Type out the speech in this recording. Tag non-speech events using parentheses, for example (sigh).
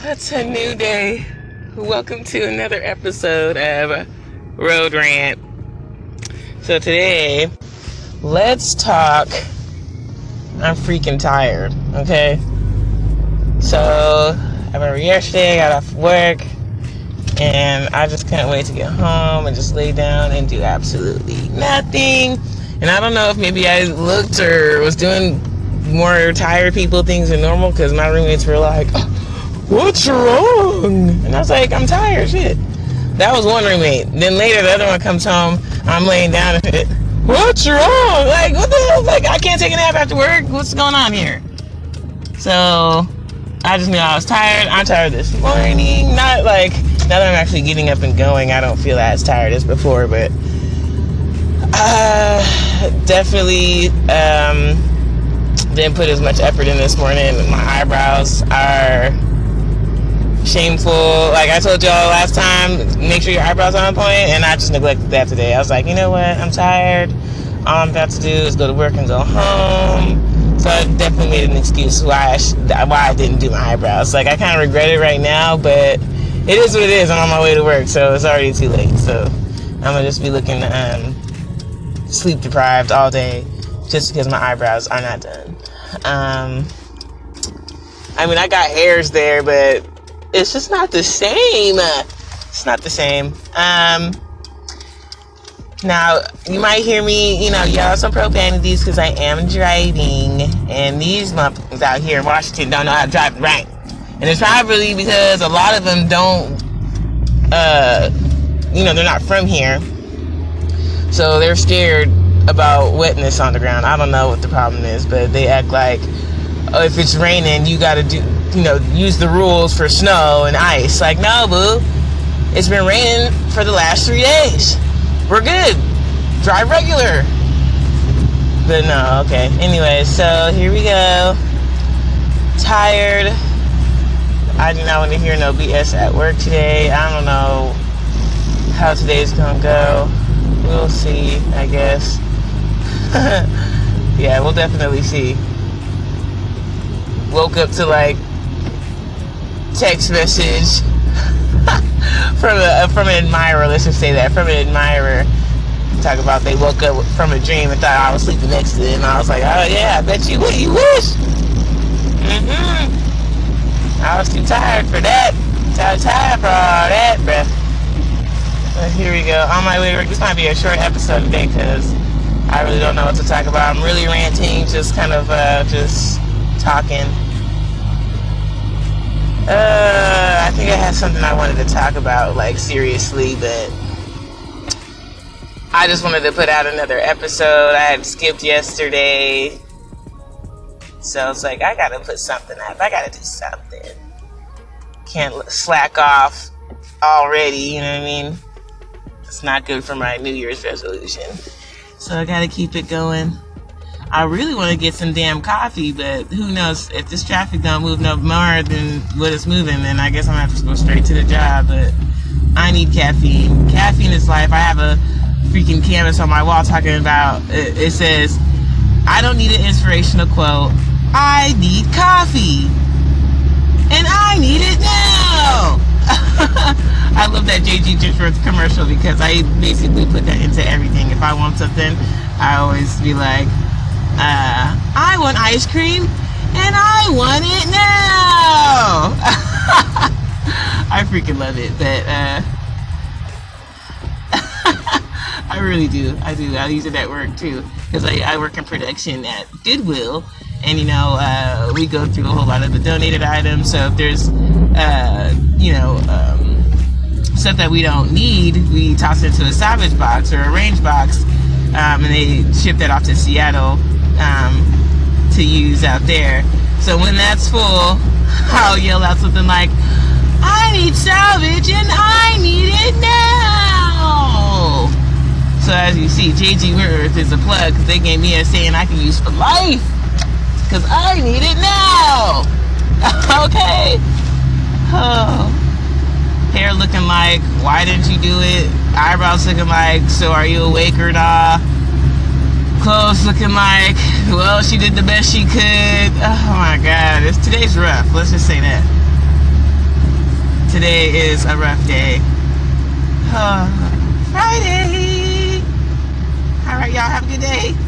It's a new day. Welcome to another episode of Road Rant. So today, let's talk. I'm freaking tired, okay? So, I remember yesterday, I got off work, and I just couldn't wait to get home and just lay down and do absolutely nothing. And I don't know if maybe I looked or was doing more tired people things than normal because my roommates were like, oh, What's wrong? And I was like, I'm tired, shit. That was one roommate. Then later, the other one comes home. I'm laying down and. What's wrong? Like, what the hell? Like, I can't take a nap after work. What's going on here? So, I just knew I was tired. I'm tired this morning. Not like now that I'm actually getting up and going, I don't feel as tired as before, but uh, definitely um, didn't put as much effort in this morning. My eyebrows are shameful. Like I told y'all last time, make sure your eyebrows are on point, and I just neglected that today. I was like, you know what? I'm tired. All I'm about to do is go to work and go home. So I definitely made an excuse why I sh- why I didn't do my eyebrows. Like I kind of regret it right now, but it is what it is. I'm on my way to work, so it's already too late. So I'm gonna just be looking um, sleep deprived all day, just because my eyebrows are not done. Um, I mean, I got hairs there, but it's just not the same. It's not the same. Um, now you might hear me, you know, yell some profanities because I am driving, and these motherfuckers out here in Washington don't know how to drive right, and it's probably because a lot of them don't, uh, you know, they're not from here, so they're scared about wetness on the ground. I don't know what the problem is, but they act like Uh, if it's raining, you got to do, you know, use the rules for snow and ice. Like, no, boo. It's been raining for the last three days. We're good. Drive regular. But no, okay. Anyway, so here we go. Tired. I do not want to hear no BS at work today. I don't know how today's gonna go. We'll see, I guess. (laughs) yeah, we'll definitely see woke up to like text message (laughs) from a from an admirer. Let's just say that from an admirer. Talk about they woke up from a dream and thought I was sleeping next to them. I was like, oh yeah, I bet you would. You wish. Mm-hmm. I was too tired for that. Too tired for all that, bruh. But here we go. On my way to work. This might be a short episode today because I really don't know what to talk about. I'm really ranting, just kind of uh, just talking. Uh, I think I had something I wanted to talk about, like seriously, but I just wanted to put out another episode. I had skipped yesterday, so it's like I gotta put something out. I gotta do something. Can't slack off already. You know what I mean? It's not good for my New Year's resolution. So I gotta keep it going. I really want to get some damn coffee, but who knows? If this traffic don't move no more than what it's moving, then I guess I'm gonna have to go straight to the job. But I need caffeine. Caffeine is life. I have a freaking canvas on my wall talking about. It, says, "I don't need an inspirational quote. I need coffee, and I need it now." (laughs) I love that JG Wentworth commercial because I basically put that into everything. If I want something, I always be like, uh, I want ice cream and I want it now. (laughs) I freaking love it, but uh, (laughs) I really do. I do. I use it at work too because I, I work in production at Goodwill, and you know uh, we go through a whole lot of the donated items. So if there's uh, you know um, stuff that we don't need, we toss it into a salvage box or a range box, um, and they ship that off to Seattle um, to use out there. So when that's full, (laughs) I'll yell out something like, I need salvage and I need it now. So as you see, JG Wentworth is a plug because they gave me a saying I can use for life because I need it now. (laughs) okay. Oh. Hair looking like, why didn't you do it? Eyebrows looking like, so are you awake or not? Clothes looking like, well, she did the best she could. Oh my God, it's, today's rough. Let's just say that. today is a rough day. Uh, (sighs) Friday. All right, y'all have a good day.